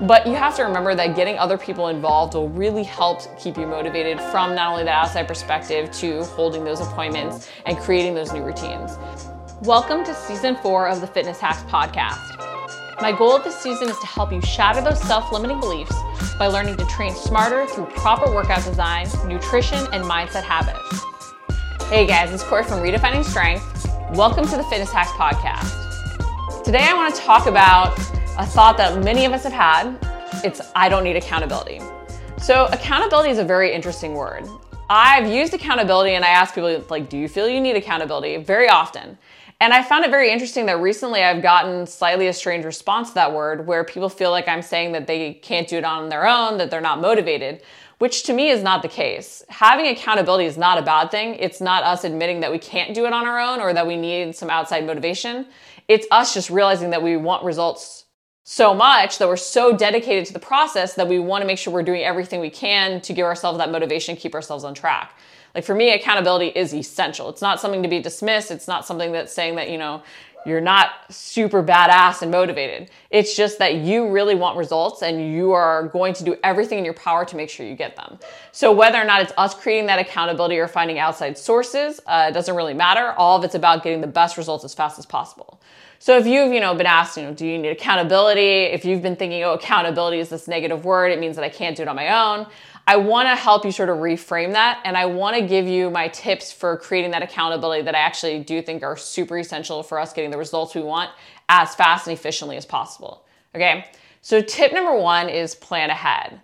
But you have to remember that getting other people involved will really help keep you motivated from not only the outside perspective to holding those appointments and creating those new routines. Welcome to season four of the Fitness Hacks podcast. My goal this season is to help you shatter those self limiting beliefs by learning to train smarter through proper workout design, nutrition, and mindset habits. Hey guys, it's Cori from Redefining Strength. Welcome to the Fitness Hacks podcast. Today I want to talk about a thought that many of us have had. It's I don't need accountability. So, accountability is a very interesting word. I've used accountability and I ask people, like, do you feel you need accountability? Very often. And I found it very interesting that recently I've gotten slightly a strange response to that word where people feel like I'm saying that they can't do it on their own, that they're not motivated, which to me is not the case. Having accountability is not a bad thing. It's not us admitting that we can't do it on our own or that we need some outside motivation. It's us just realizing that we want results so much that we're so dedicated to the process that we want to make sure we're doing everything we can to give ourselves that motivation, keep ourselves on track. Like for me, accountability is essential. It's not something to be dismissed. It's not something that's saying that, you know, you're not super badass and motivated. It's just that you really want results and you are going to do everything in your power to make sure you get them. So whether or not it's us creating that accountability or finding outside sources, uh, doesn't really matter. All of it's about getting the best results as fast as possible. So if you've, you know, been asked, you know, do you need accountability? If you've been thinking, oh, accountability is this negative word, it means that I can't do it on my own. I want to help you sort of reframe that and I want to give you my tips for creating that accountability that I actually do think are super essential for us getting the results we want as fast and efficiently as possible. Okay? So tip number 1 is plan ahead.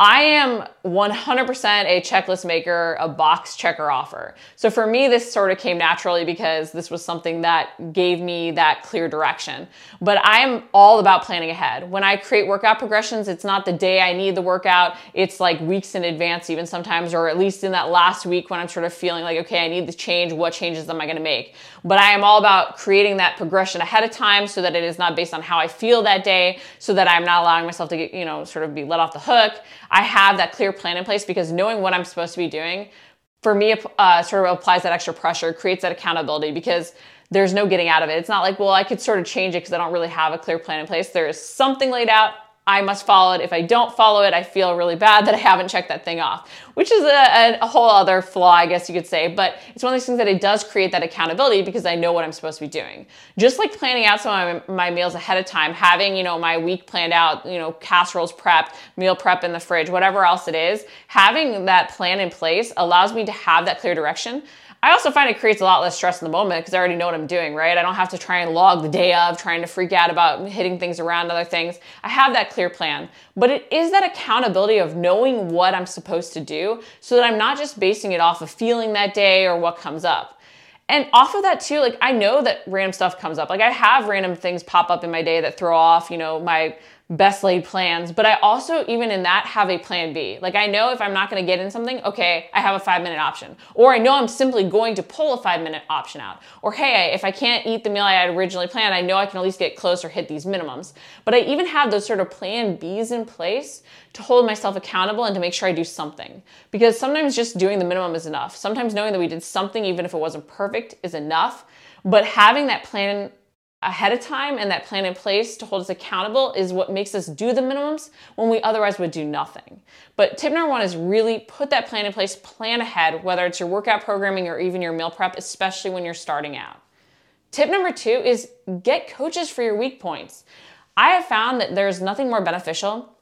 I am 100% a checklist maker, a box checker offer. So for me, this sort of came naturally because this was something that gave me that clear direction. But I'm all about planning ahead. When I create workout progressions, it's not the day I need the workout, it's like weeks in advance, even sometimes, or at least in that last week when I'm sort of feeling like, okay, I need the change. What changes am I going to make? But I am all about creating that progression ahead of time so that it is not based on how I feel that day, so that I'm not allowing myself to get, you know, sort of be let off the hook. I have that clear plan in place because knowing what I'm supposed to be doing for me uh, sort of applies that extra pressure, creates that accountability because there's no getting out of it. It's not like, well, I could sort of change it because I don't really have a clear plan in place. There is something laid out. I must follow it. If I don't follow it, I feel really bad that I haven't checked that thing off, which is a, a, whole other flaw, I guess you could say. But it's one of those things that it does create that accountability because I know what I'm supposed to be doing. Just like planning out some of my, my meals ahead of time, having, you know, my week planned out, you know, casseroles prepped, meal prep in the fridge, whatever else it is, having that plan in place allows me to have that clear direction I also find it creates a lot less stress in the moment because I already know what I'm doing, right? I don't have to try and log the day of, trying to freak out about hitting things around other things. I have that clear plan. But it is that accountability of knowing what I'm supposed to do so that I'm not just basing it off of feeling that day or what comes up. And off of that too, like I know that random stuff comes up. Like I have random things pop up in my day that throw off, you know, my best laid plans, but I also, even in that, have a plan B. Like I know if I'm not gonna get in something, okay, I have a five minute option. Or I know I'm simply going to pull a five minute option out. Or hey, if I can't eat the meal I had originally planned, I know I can at least get close or hit these minimums. But I even have those sort of plan Bs in place to hold myself accountable and to make sure I do something. Because sometimes just doing the minimum is enough. Sometimes knowing that we did something, even if it wasn't perfect, is enough. But having that plan ahead of time and that plan in place to hold us accountable is what makes us do the minimums when we otherwise would do nothing. But tip number one is really put that plan in place, plan ahead, whether it's your workout programming or even your meal prep, especially when you're starting out. Tip number two is get coaches for your weak points. I have found that there's nothing more beneficial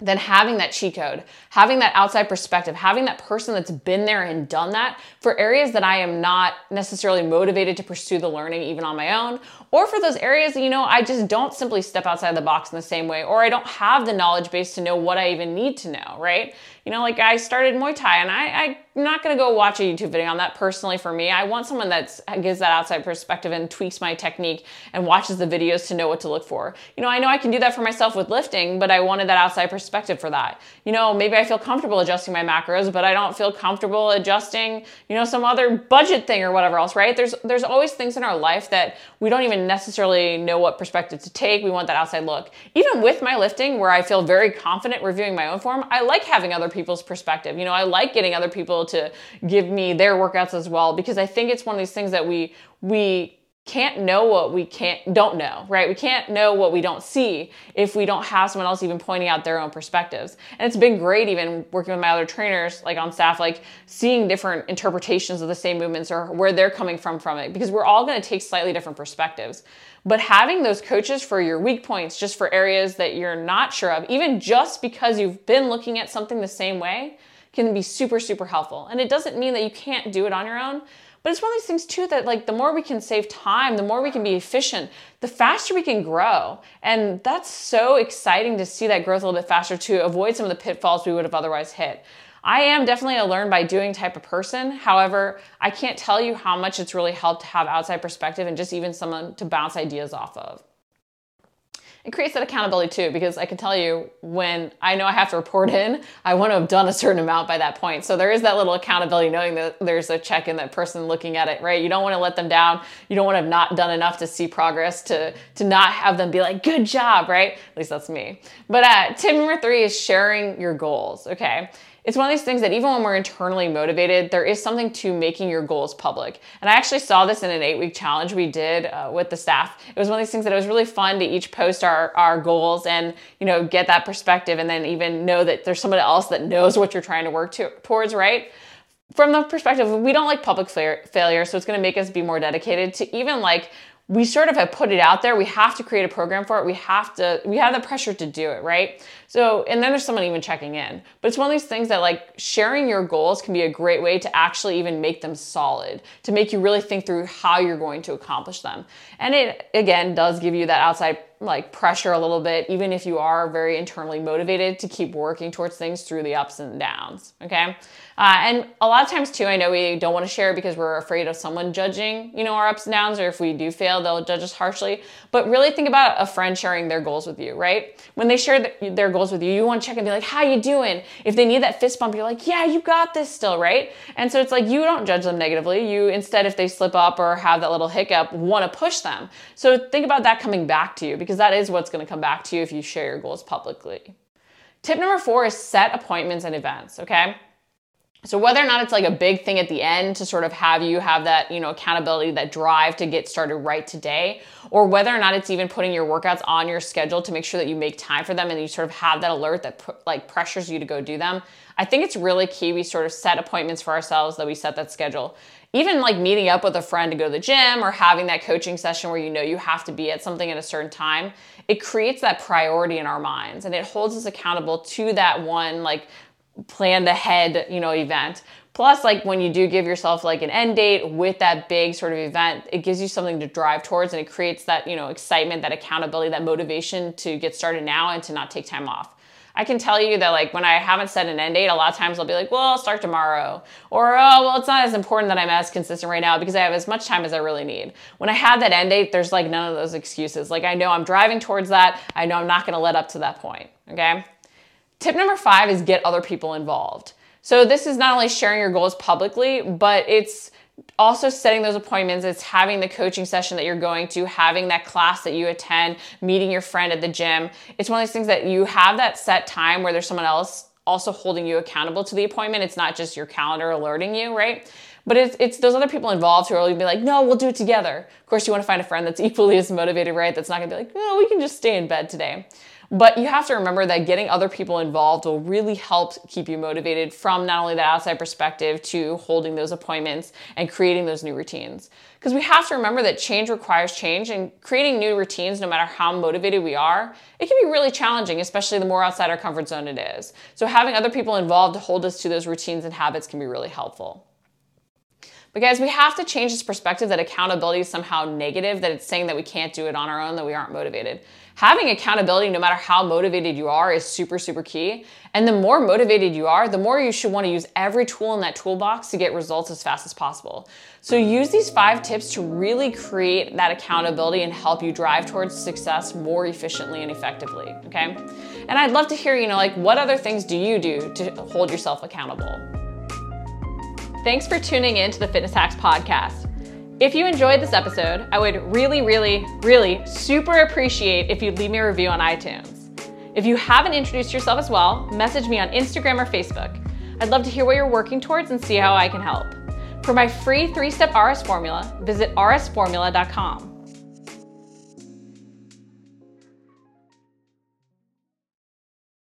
than having that cheat code, having that outside perspective, having that person that's been there and done that for areas that I am not necessarily motivated to pursue the learning even on my own, or for those areas you know, I just don't simply step outside the box in the same way, or I don't have the knowledge base to know what I even need to know, right? You know, like I started Muay Thai and I, I'm not gonna go watch a YouTube video on that personally for me. I want someone that gives that outside perspective and tweaks my technique and watches the videos to know what to look for. You know, I know I can do that for myself with lifting, but I wanted that outside perspective for that. You know, maybe I feel comfortable adjusting my macros, but I don't feel comfortable adjusting, you know, some other budget thing or whatever else, right? There's there's always things in our life that we don't even necessarily know what perspective to take. We want that outside look. Even with my lifting, where I feel very confident reviewing my own form, I like having other people's perspective. You know, I like getting other people to give me their workouts as well because I think it's one of these things that we we can't know what we can't don't know, right? We can't know what we don't see if we don't have someone else even pointing out their own perspectives. And it's been great even working with my other trainers like on staff like seeing different interpretations of the same movements or where they're coming from from it because we're all going to take slightly different perspectives. But having those coaches for your weak points, just for areas that you're not sure of, even just because you've been looking at something the same way, can be super, super helpful. And it doesn't mean that you can't do it on your own, but it's one of these things too that like the more we can save time, the more we can be efficient, the faster we can grow. And that's so exciting to see that growth a little bit faster to avoid some of the pitfalls we would have otherwise hit. I am definitely a learn by doing type of person. However, I can't tell you how much it's really helped to have outside perspective and just even someone to bounce ideas off of it creates that accountability too because i can tell you when i know i have to report in i want to have done a certain amount by that point. So there is that little accountability knowing that there's a check in that person looking at it right? You don't want to let them down. You don't want to have not done enough to see progress to to not have them be like good job right? At least that's me. But uh, tip number three is sharing your goals okay it's one of these things that even when we're internally motivated, there is something to making your goals public. And I actually saw this in an eight week challenge we did uh, with the staff. It was one of these things that it was really fun to each post our, our goals and, you know, get that perspective and then even know that there's somebody else that knows what you're trying to work to, towards, right? From the perspective, we don't like public failure, so it's going to make us be more dedicated to even like we sort of have put it out there. We have to create a program for it. We have to, we have the pressure to do it, right? So, and then there's someone even checking in. But it's one of these things that like sharing your goals can be a great way to actually even make them solid, to make you really think through how you're going to accomplish them. And it, again, does give you that outside like pressure a little bit, even if you are very internally motivated to keep working towards things through the ups and downs. Okay. Uh, and a lot of times too, I know we don't want to share because we're afraid of someone judging, you know, our ups and downs, or if we do fail, they'll judge us harshly. But really think about a friend sharing their goals with you, right? When they share their goals with you, you want to check and be like, how you doing? If they need that fist bump, you're like, yeah, you got this still, right? And so it's like, you don't judge them negatively. You instead, if they slip up or have that little hiccup, want to push them. So think about that coming back to you because that is what's going to come back to you if you share your goals publicly. Tip number four is set appointments and events, okay? So whether or not it's like a big thing at the end to sort of have you have that, you know, accountability, that drive to get started right today, or whether or not it's even putting your workouts on your schedule to make sure that you make time for them and you sort of have that alert that like pressures you to go do them. I think it's really key we sort of set appointments for ourselves that we set that schedule. Even like meeting up with a friend to go to the gym or having that coaching session where you know you have to be at something at a certain time, it creates that priority in our minds and it holds us accountable to that one like planned ahead, you know, event. Plus, like when you do give yourself like an end date with that big sort of event, it gives you something to drive towards and it creates that, you know, excitement, that accountability, that motivation to get started now and to not take time off. I can tell you that like when I haven't set an end date, a lot of times I'll be like, well, I'll start tomorrow. Or, oh, well, it's not as important that I'm as consistent right now because I have as much time as I really need. When I have that end date, there's like none of those excuses. Like I know I'm driving towards that. I know I'm not going to let up to that point. Okay. Tip number five is get other people involved. So this is not only sharing your goals publicly, but it's also setting those appointments. It's having the coaching session that you're going to, having that class that you attend, meeting your friend at the gym. It's one of those things that you have that set time where there's someone else also holding you accountable to the appointment. It's not just your calendar alerting you, right? But it's, it's those other people involved who are going to be like, no, we'll do it together. Of course, you want to find a friend that's equally as motivated, right? That's not going to be like, no, we can just stay in bed today. But you have to remember that getting other people involved will really help keep you motivated from not only the outside perspective to holding those appointments and creating those new routines. Because we have to remember that change requires change and creating new routines, no matter how motivated we are, it can be really challenging, especially the more outside our comfort zone it is. So having other people involved to hold us to those routines and habits can be really helpful. Guys, we have to change this perspective that accountability is somehow negative, that it's saying that we can't do it on our own, that we aren't motivated. Having accountability, no matter how motivated you are, is super, super key. And the more motivated you are, the more you should want to use every tool in that toolbox to get results as fast as possible. So use these five tips to really create that accountability and help you drive towards success more efficiently and effectively, okay? And I'd love to hear, you know, like what other things do you do to hold yourself accountable? Thanks for tuning in to the Fitness Hacks podcast. If you enjoyed this episode, I would really, really, really super appreciate if you'd leave me a review on iTunes. If you haven't introduced yourself as well, message me on Instagram or Facebook. I'd love to hear what you're working towards and see how I can help. For my free three step RS formula, visit rsformula.com.